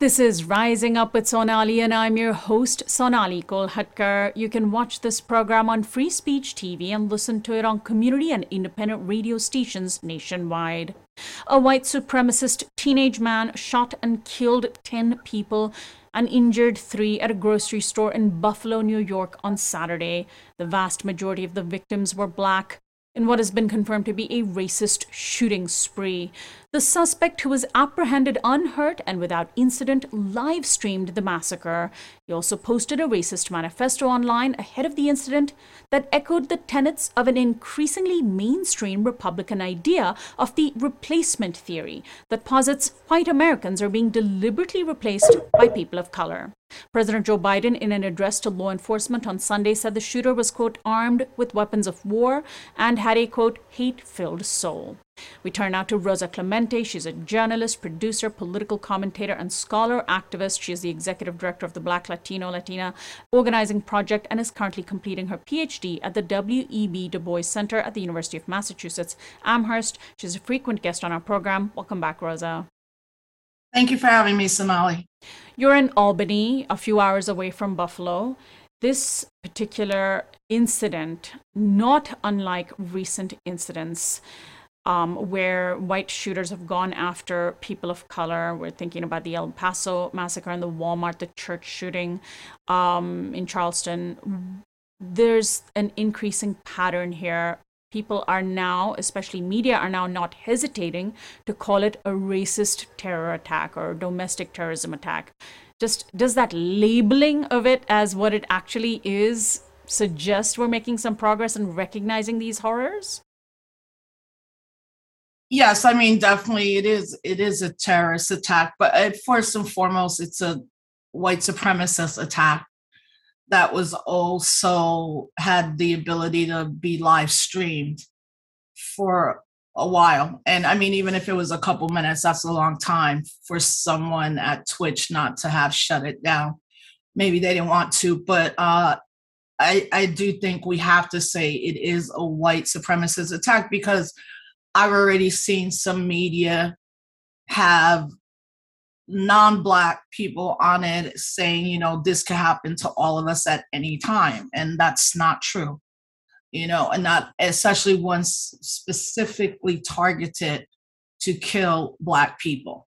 This is Rising Up with Sonali, and I'm your host, Sonali Kolhatkar. You can watch this program on Free Speech TV and listen to it on community and independent radio stations nationwide. A white supremacist teenage man shot and killed 10 people and injured three at a grocery store in Buffalo, New York on Saturday. The vast majority of the victims were black in what has been confirmed to be a racist shooting spree. The suspect, who was apprehended unhurt and without incident, live streamed the massacre. He also posted a racist manifesto online ahead of the incident that echoed the tenets of an increasingly mainstream Republican idea of the replacement theory that posits white Americans are being deliberately replaced by people of color. President Joe Biden, in an address to law enforcement on Sunday, said the shooter was, quote, armed with weapons of war and had a, quote, hate filled soul. We turn now to Rosa Clemente. She's a journalist, producer, political commentator, and scholar activist. She is the executive director of the Black Latino Latina Organizing Project and is currently completing her PhD at the W.E.B. Du Bois Center at the University of Massachusetts Amherst. She's a frequent guest on our program. Welcome back, Rosa. Thank you for having me, Sonali. You're in Albany, a few hours away from Buffalo. This particular incident, not unlike recent incidents, um, where white shooters have gone after people of color. We're thinking about the El Paso massacre and the Walmart, the church shooting um, in Charleston. There's an increasing pattern here. People are now, especially media, are now not hesitating to call it a racist terror attack or domestic terrorism attack. Just does that labeling of it as what it actually is suggest we're making some progress in recognizing these horrors? Yes, I mean definitely it is it is a terrorist attack, but uh, first and foremost it's a white supremacist attack that was also had the ability to be live streamed for a while. And I mean even if it was a couple minutes that's a long time for someone at Twitch not to have shut it down. Maybe they didn't want to, but uh I I do think we have to say it is a white supremacist attack because I've already seen some media have non-black people on it saying you know this could happen to all of us at any time and that's not true you know and not especially ones specifically targeted to kill black people.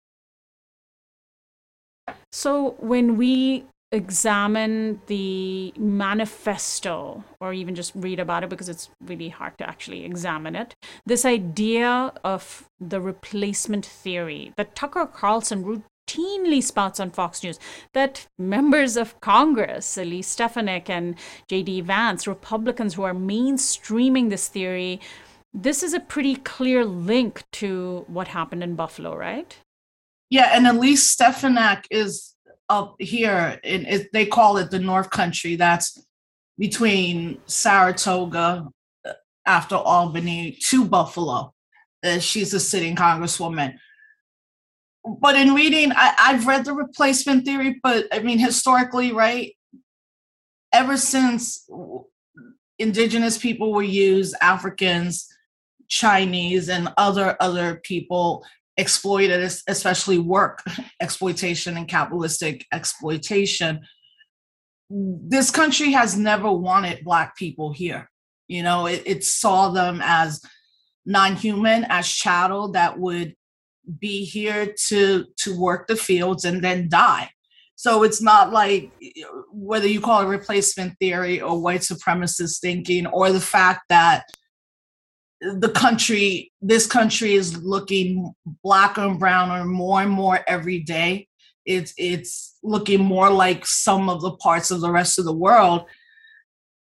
So when we examine the manifesto or even just read about it because it's really hard to actually examine it. This idea of the replacement theory that Tucker Carlson routinely spouts on Fox News that members of Congress, Elise Stefanik and J.D. Vance, Republicans who are mainstreaming this theory, this is a pretty clear link to what happened in Buffalo, right? Yeah, and Elise Stefanik is up here and it, they call it the North Country. That's between Saratoga uh, after Albany to Buffalo. Uh, she's a sitting congresswoman. But in reading, I, I've read the replacement theory, but I mean, historically, right? Ever since indigenous people were used, Africans, Chinese, and other other people exploited, especially work exploitation and capitalistic exploitation. This country has never wanted Black people here. You know, it, it saw them as non human, as chattel that would be here to to work the fields and then die. So it's not like whether you call it replacement theory or white supremacist thinking or the fact that the country, this country is looking blacker and browner more and more every day. It's it's looking more like some of the parts of the rest of the world.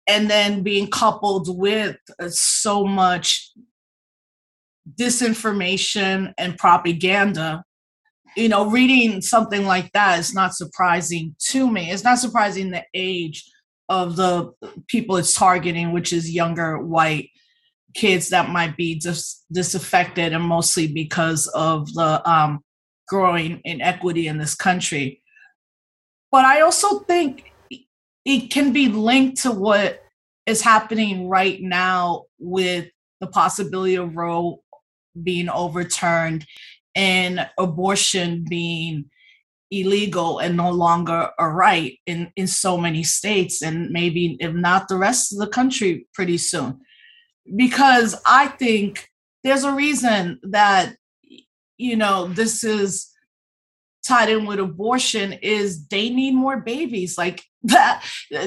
And then being coupled with uh, so much disinformation and propaganda, you know, reading something like that is not surprising to me. It's not surprising the age of the people it's targeting, which is younger white kids that might be dis- disaffected and mostly because of the um, growing inequity in this country. But I also think it can be linked to what is happening right now with the possibility of Roe being overturned and abortion being illegal and no longer a right in, in so many states and maybe if not the rest of the country pretty soon. Because I think there's a reason that you know this is tied in with abortion is they need more babies. Like that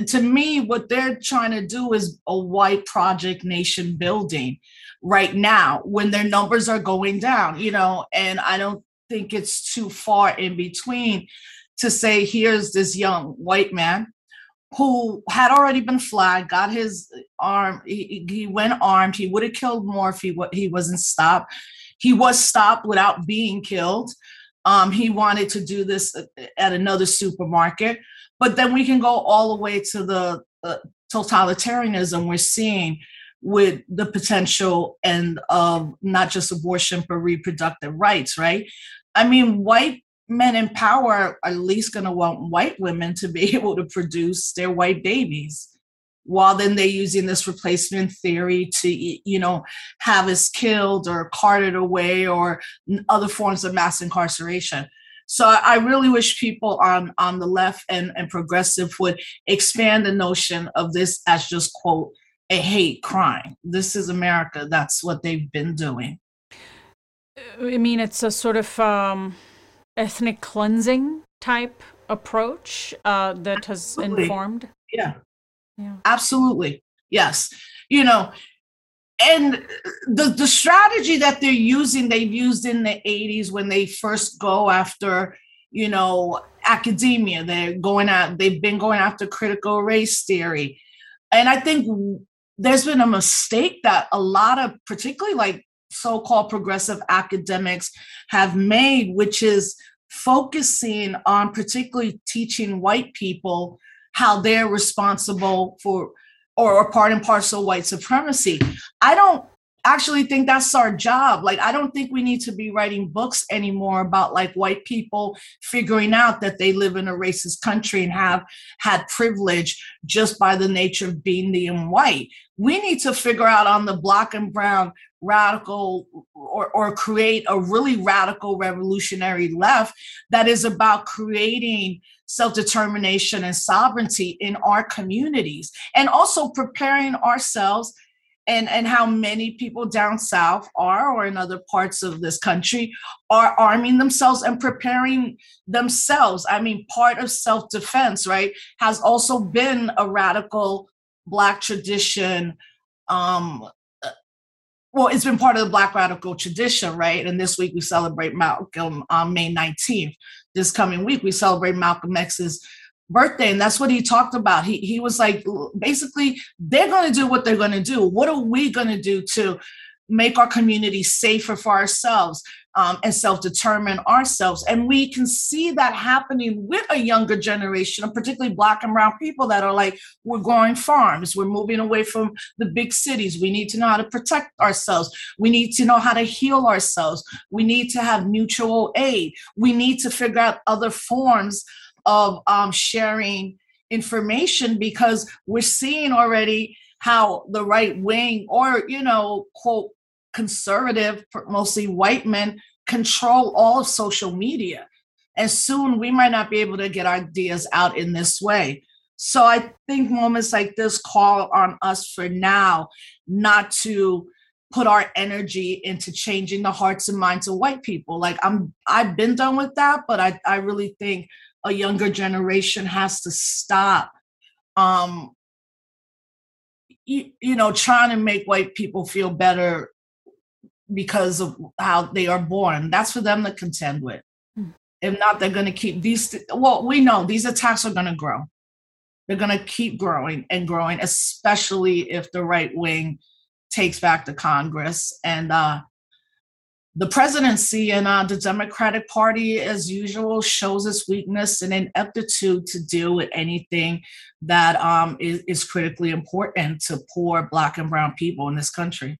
to me what they're trying to do is a white project nation building right now when their numbers are going down you know and i don't think it's too far in between to say here's this young white man who had already been flagged, got his arm, he, he went armed. He would have killed more if he he wasn't stopped. He was stopped without being killed. Um, he wanted to do this at another supermarket, but then we can go all the way to the uh, totalitarianism we're seeing with the potential and of not just abortion but reproductive rights. Right? I mean, white men in power are at least going to want white women to be able to produce their white babies. While then they're using this replacement theory to you know have us killed or carted away or other forms of mass incarceration. So i really wish people on on the left and, and progressive would expand the notion of this as just quote a hate crime. This is america. That's what they've been doing. I mean it's a sort of um ethnic cleansing type approach uh, that has Absolutely. informed. Yeah. Yeah. Absolutely. Yes. You know, and the the strategy that they're using, they've used in the 80s when they first go after, you know, academia. They're going out, they've been going after critical race theory. And I think there's been a mistake that a lot of particularly like so-called progressive academics have made, which is focusing on particularly teaching white people how they're responsible for or, or part and parcel white supremacy. I don't actually think that's our job. Like, I don't think we need to be writing books anymore about like white people figuring out that they live in a racist country and have had privilege just by the nature of being the um, white. We need to figure out on the black and brown radical or, or create a really radical revolutionary left that is about creating self-determination and sovereignty in our communities and also preparing ourselves and, and how many people down south are or in other parts of this country are arming themselves and preparing themselves i mean part of self-defense right has also been a radical black tradition um, well, it's been part of the Black radical tradition, right? And this week we celebrate Malcolm on May 19th. This coming week we celebrate Malcolm X's birthday, and that's what he talked about. He he was like, basically, they're going to do what they're going to do. What are we going to do to make our community safer for ourselves? um, and self determine ourselves. And we can see that happening with a younger generation, particularly Black and Brown people that are like, we're growing farms, we're moving away from the big cities. We need to know how to protect ourselves, we need to know how to heal ourselves, we need to have mutual aid, we need to figure out other forms of um, sharing information because we're seeing already how the right wing or you know quote conservative, mostly white men, control all of social media. And soon we might not be able to get ideas out in this way. So I think moments like this call on us for now not to put our energy into changing the hearts and minds of white people. Like I'm I've been done with that, but I, I really think a younger generation has to stop um you, you know trying to make white people feel better because of how they are born. That's for them to contend with. Hmm. If not, they're going to keep these. Well, we know these attacks are going to grow. They're going to keep growing and growing, especially if the right wing takes back the Congress and uh, the presidency and uh, the Democratic Party, as usual, shows its weakness and ineptitude to deal with anything that um, is, is critically important to poor Black and Brown people in this country.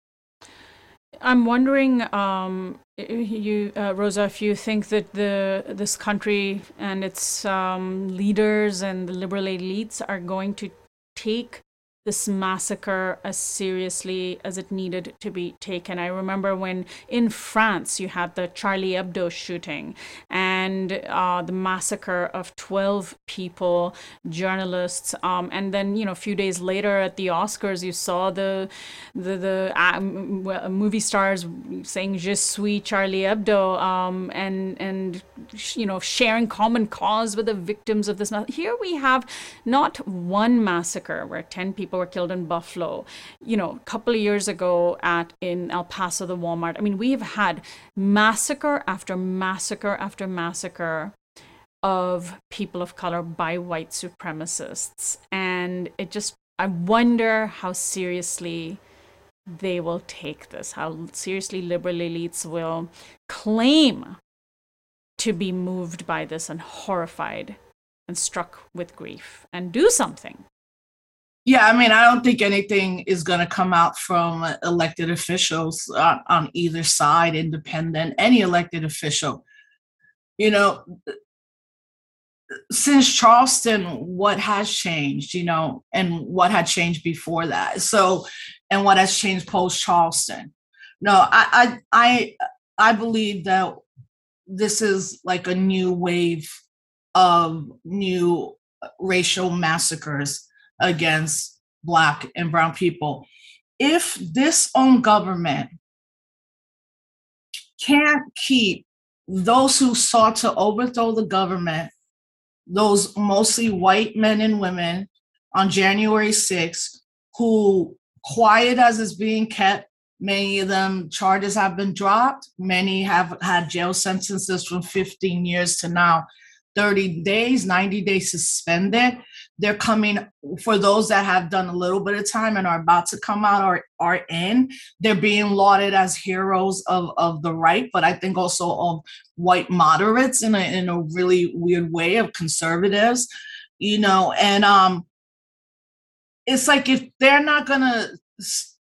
I'm wondering, um, you, uh, Rosa, if you think that the this country and its um, leaders and the liberal elites are going to take this massacre as seriously as it needed to be taken. I remember when in France you had the Charlie Hebdo shooting and uh, the massacre of 12 people, journalists, um, and then you know a few days later at the Oscars you saw the the the uh, movie stars saying "Je suis Charlie Hebdo" um, and and you know sharing common cause with the victims of this. Here we have not one massacre where 10 people were killed in Buffalo. You know, a couple of years ago at in El Paso, the Walmart. I mean, we have had massacre after massacre after massacre of people of color by white supremacists. And it just, I wonder how seriously they will take this, how seriously liberal elites will claim to be moved by this and horrified and struck with grief and do something. Yeah, I mean, I don't think anything is going to come out from elected officials on, on either side, independent, any elected official. You know, since Charleston, what has changed, you know, and what had changed before that? So, and what has changed post Charleston? No, I, I, I, I believe that this is like a new wave of new racial massacres against black and brown people. If this own government can't keep those who sought to overthrow the government those mostly white men and women on January 6th who, quiet as is being kept, many of them charges have been dropped. Many have had jail sentences from 15 years to now 30 days, 90 days suspended. They're coming for those that have done a little bit of time and are about to come out or are in. They're being lauded as heroes of, of the right, but I think also of white moderates in a in a really weird way of conservatives, you know, and um it's like if they're not gonna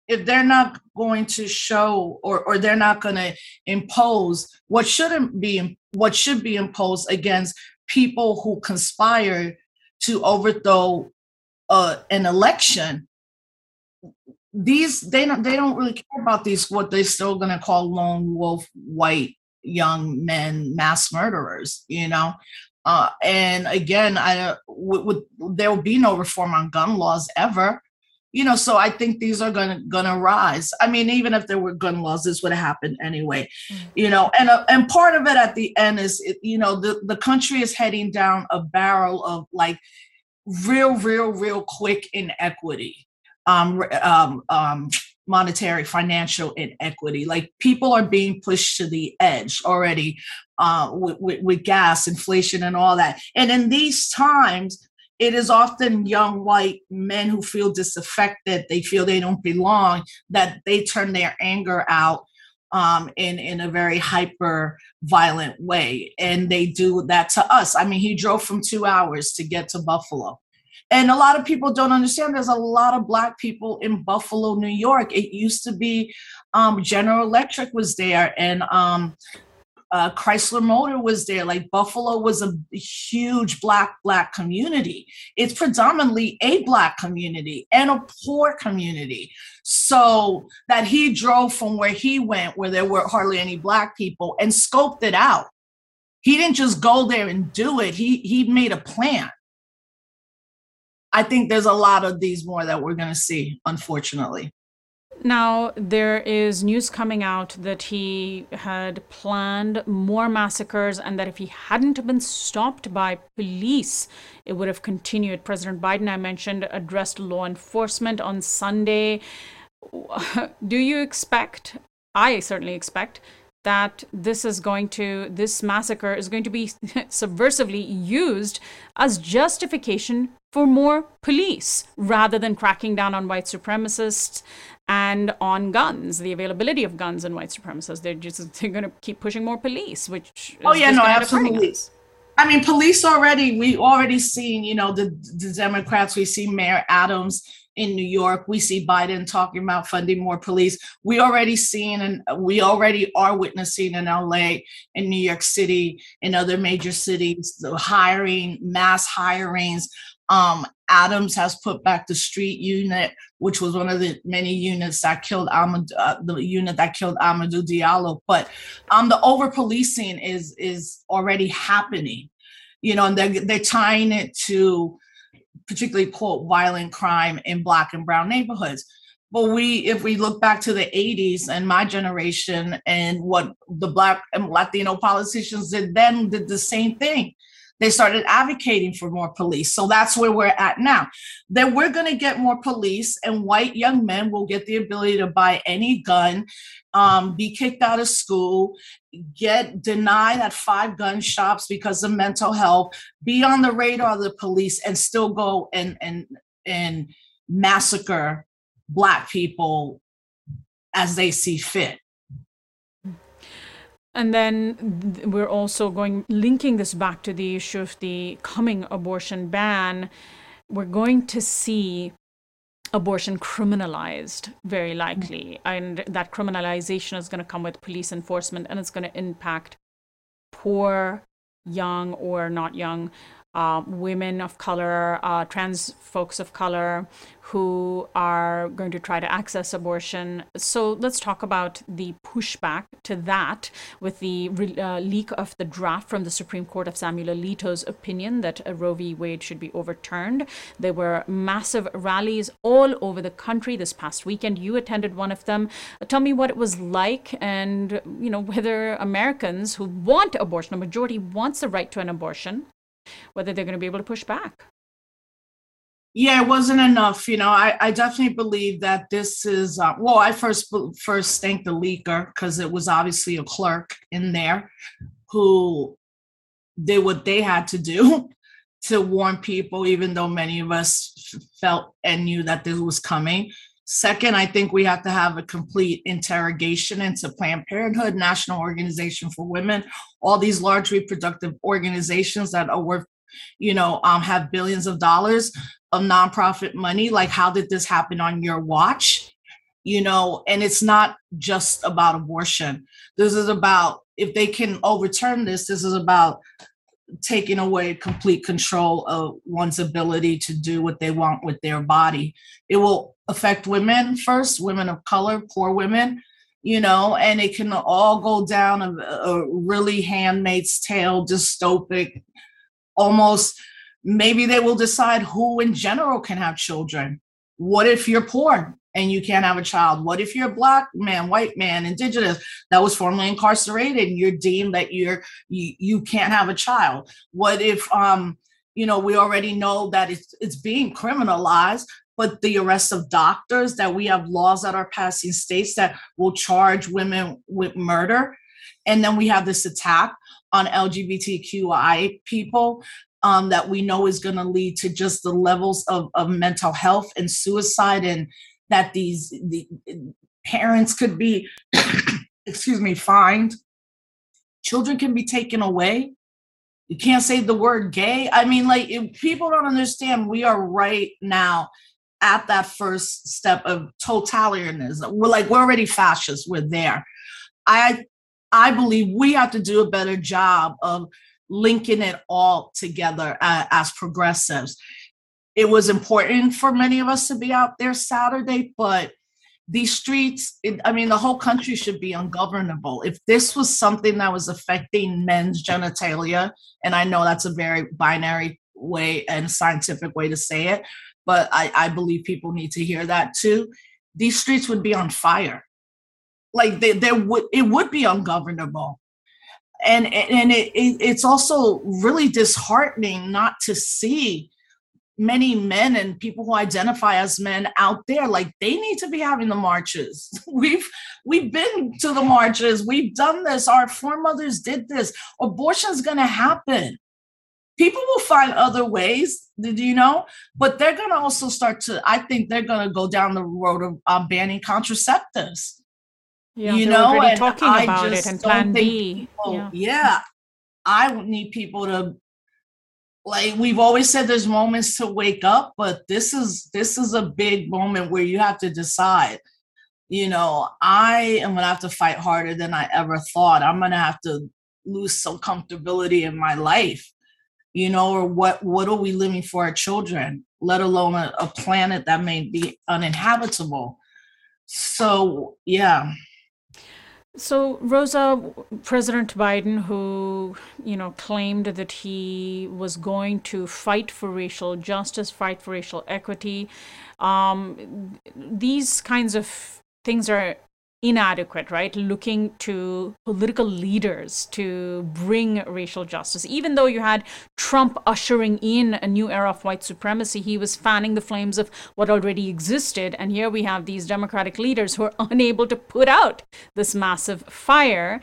if they're not going to show or or they're not to impose what shouldn't be what should be imposed against people who conspire to overthrow uh, an election these they don't they don't really care about these what they're still going to call lone wolf white young men mass murderers you know? Uh, and again I would there will be no reform on gun laws ever you know so i think these are gonna gonna rise. I mean even if there were gun laws this would happen anyway mm-hmm. you know and uh, and part of it at the end is you know the the country is heading down a barrel of like real real real quick inequity um um um monetary financial inequity. Like people are being pushed to the edge already uh, with, with, with gas inflation and all that. And in these times it is often young white men who feel disaffected, they feel they don't belong, that they turn their anger out um, in in a very hyper violent way, and they do that to us. I mean, he drove from two hours to get to Buffalo, and a lot of people don't understand. There's a lot of black people in Buffalo, New York. It used to be um, General Electric was there, and um, uh, Chrysler Motor was there. Like Buffalo was a huge black black community. It's predominantly a black community and a poor community. So that he drove from where he went, where there were hardly any black people, and scoped it out. He didn't just go there and do it. He he made a plan. I think there's a lot of these more that we're going to see, unfortunately. Now, there is news coming out that he had planned more massacres and that if he hadn't been stopped by police, it would have continued. President Biden, I mentioned, addressed law enforcement on Sunday. Do you expect, I certainly expect, that this is going to, this massacre is going to be subversively used as justification for more police rather than cracking down on white supremacists and on guns, the availability of guns and white supremacists. They're just they're going to keep pushing more police, which oh yeah, no, absolutely. I mean, police already we already seen you know the the Democrats. We see Mayor Adams in New York. We see Biden talking about funding more police. We already seen and we already are witnessing in LA, in New York City, in other major cities, the hiring, mass hirings um, Adams has put back the street unit, which was one of the many units that killed uh, the unit that killed Amadou Diallo. But um, the over policing is is already happening, you know, and they're they're tying it to particularly quote violent crime in black and brown neighborhoods. But we, if we look back to the 80s and my generation and what the black and Latino politicians did then did the same thing they started advocating for more police. So that's where we're at now. Then we're going to get more police, and white young men will get the ability to buy any gun, um, be kicked out of school, get denied at five gun shops because of mental health, be on the radar of the police, and still go and and and massacre black people as they see fit. And then we're also going, linking this back to the issue of the coming abortion ban. We're going to see abortion criminalized very likely and that criminalization is going to come with police enforcement and it's going to impact poor young or not young uh, women of color, uh, trans folks of color who are going to try to access abortion. So let's talk about the pushback to that with the uh, leak of the draft from the Supreme Court of Samuel Alito's opinion that Roe v. Wade should be overturned. There were massive rallies all over the country this past weekend. You attended one of them. Tell me what it was like and, you know, whether Americans who want abortion, a majority wants the right to an abortion, whether they're going to be able to push back. Yeah, it wasn't enough. You know, I, I definitely believe that this is, uh, well, I first first thanked the leaker because it was obviously a clerk in there who did what they had to do to warn people, even though many of us felt and knew that this was coming. Second, I think we have to have a complete interrogation into Planned Parenthood, National Organization for Women, all these large reproductive organizations that are worth, you know, um, have billions of dollars of nonprofit money. Like, how did this happen on your watch? You know, and it's not just about abortion. This is about, if they can overturn this, this is about taking away complete control of one's ability to do what they want with their body. It will affect women first, women of color, poor women, you know, and it can all go down a, a really handmaid's tale, dystopic, almost maybe they will decide who in general can have children. What if you're poor? and you can't have a child? What if you're a black man, white man, indigenous that was formerly incarcerated and you're deemed that you're you, you can't have a child? What if um you know we already know that it's it's being criminalized but the arrest of doctors that we have laws that are passing states that will charge women with murder. And then we have this attack on lgbtqi people um, that we know is going to lead to just the levels of, of mental health and suicide and that these the parents could be excuse me fined. Children can be taken away. You can't say the word gay. I mean like people don't understand we are right now at that first step of totalitarianism. We're like we're already fascists. We're there. I i believe we have to do a better job of linking it all together uh, as progressives. It was important for many of us to be out there Saturday, but these streets, it, I mean, the whole country should be ungovernable. If this was something that was affecting men's genitalia, and I know that's a very binary way and scientific way to say it, but I, I believe people need to hear that too. These streets would be on fire. Like they, there would it would be ungovernable. And and it, it it's also really disheartening not to see many men and people who identify as men out there like they need to be having the marches we've we've been to the marches we've done this our foremothers did this abortion's going to happen people will find other ways did you know? But they're going to also start to i think they're going to go down the road of um, banning contraceptives. Yeah, you know and talking I about it and plan b. people, yeah. yeah i need people to like we've always said there's moments to wake up but this is this is a big moment where you have to decide. You know i am gonna have to fight harder than i ever thought. I'm gonna have to lose some comfortability in my life you know or what what are we living for our children let alone a, a planet that may be uninhabitable. So, yeah. So, Rosa, President Biden, who, you know, claimed that he was going to fight for racial justice, fight for racial equity, um, these kinds of things are inadequate, right? Looking to political leaders to bring racial justice. Even though you had Trump ushering in a new era of white supremacy, he was fanning the flames of what already existed. And here we have these Democratic leaders who are unable to put out this massive fire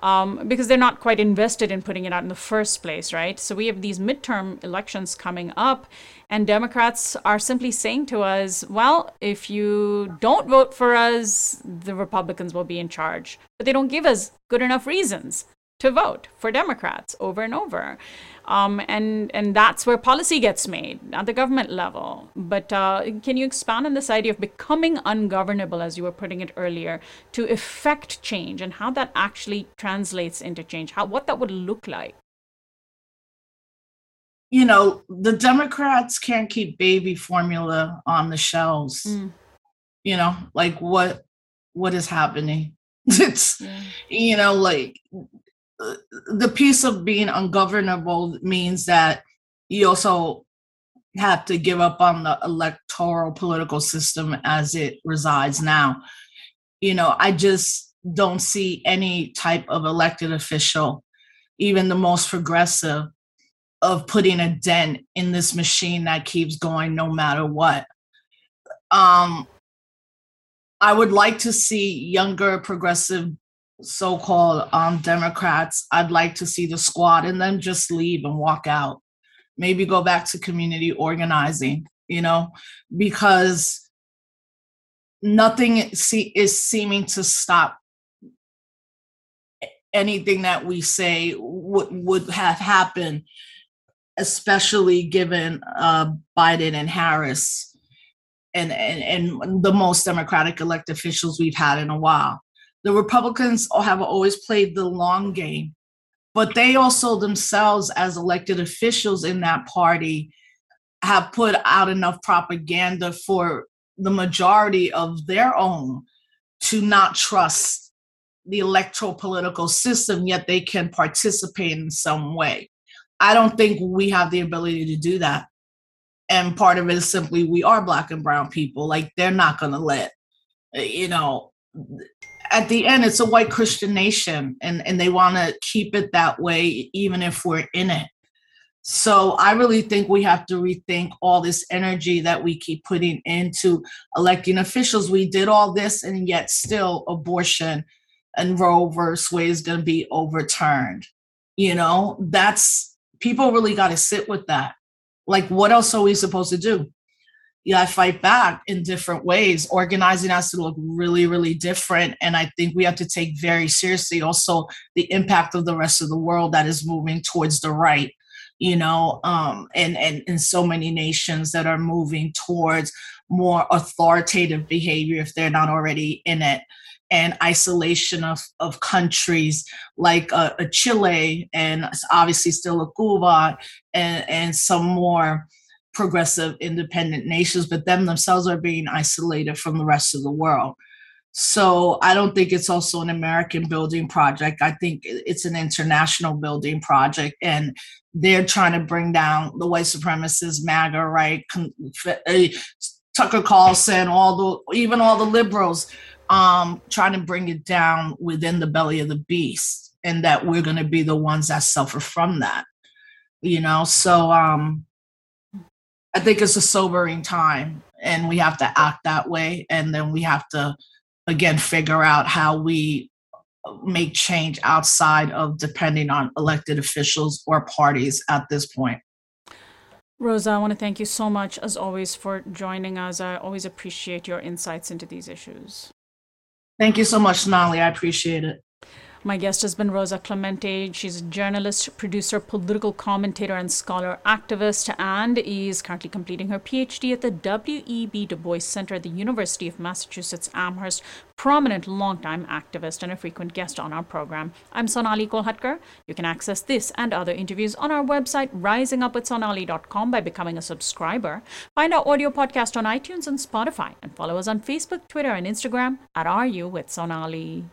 um, because they're not quite invested in putting it out in the first place, right? So we have these midterm elections coming up, and Democrats are simply saying to us, well, if you don't vote for us, the Republicans will be in charge. But they don't give us good enough reasons to vote for Democrats over and over. Um, and and that's where policy gets made at the government level. But uh, can you expand on this idea of becoming ungovernable, as you were putting it earlier, to effect change, and how that actually translates into change? How what that would look like? You know, the Democrats can't keep baby formula on the shelves. Mm. You know, like what what is happening? It's yeah. you know, like the piece of being ungovernable means that you also have to give up on the electoral political system as it resides now. You know, I just don't see any type of elected official, even the most progressive, of putting a dent in this machine that keeps going no matter what. Um, I would like to see younger progressive so-called um, Democrats, I'd like to see the squad and then just leave and walk out. Maybe go back to community organizing, you know, because nothing is seeming to stop anything that we say would would have happened, especially given uh, Biden and Harris and, and and the most Democratic elected officials we've had in a while the Republicans have always played the long game, but they also themselves, as elected officials in that party, have put out enough propaganda for the majority of their own to not trust the electoral political system, yet they can participate in some way. I don't think we have the ability to do that. And part of it is simply we are black and brown people. Like they're not going to let, you know, at the end it's a white christian nation and and they want to keep it that way even if we're in it. So i really think we have to rethink all this energy that we keep putting into electing officials. We did all this and yet still abortion and roe versus wade is going to be overturned. You know that's people really got to sit with that. Like what else are we supposed to do yeah, I fight back in different ways. Organizing has to look really, really different. And I think we have to take very seriously also the impact of the rest of the world that is moving towards the right, you know, um, and, and, and so many nations that are moving towards more authoritative behavior if they're not already in it and isolation of, of countries like uh, Chile and obviously still a Cuba and, and some more progressive independent nations, but them themselves are being isolated from the rest of the world. So I don't think it's also an American building project. I think it's an international building project, and they're trying to bring down the white supremacists, MAGA, right? Uh, Tucker Carlson, all the even all the liberals, um, trying to bring it down within the belly of the beast, and that we're going to be the ones that suffer from that. You know, so um, I think it's a sobering time and we have to act that way. And then we have to, again, figure out how we make change outside of depending on elected officials or parties at this point. Rosa, I want to thank you so much, as always, for joining us. I always appreciate your insights into these issues. Thank you so much, Nali. I appreciate it. My guest has been Rosa Clemente. She's a journalist, producer, political commentator, and scholar activist, and is currently completing her PhD at the W.E.B. Du Bois Center at the University of Massachusetts Amherst. Prominent longtime activist and a frequent guest on our program. I'm Sonali Kolhatkar. You can access this and other interviews on our website, risingupwithsonali.com, by becoming a subscriber. Find our audio podcast on iTunes and Spotify, and follow us on Facebook, Twitter, and Instagram at RU with Sonali.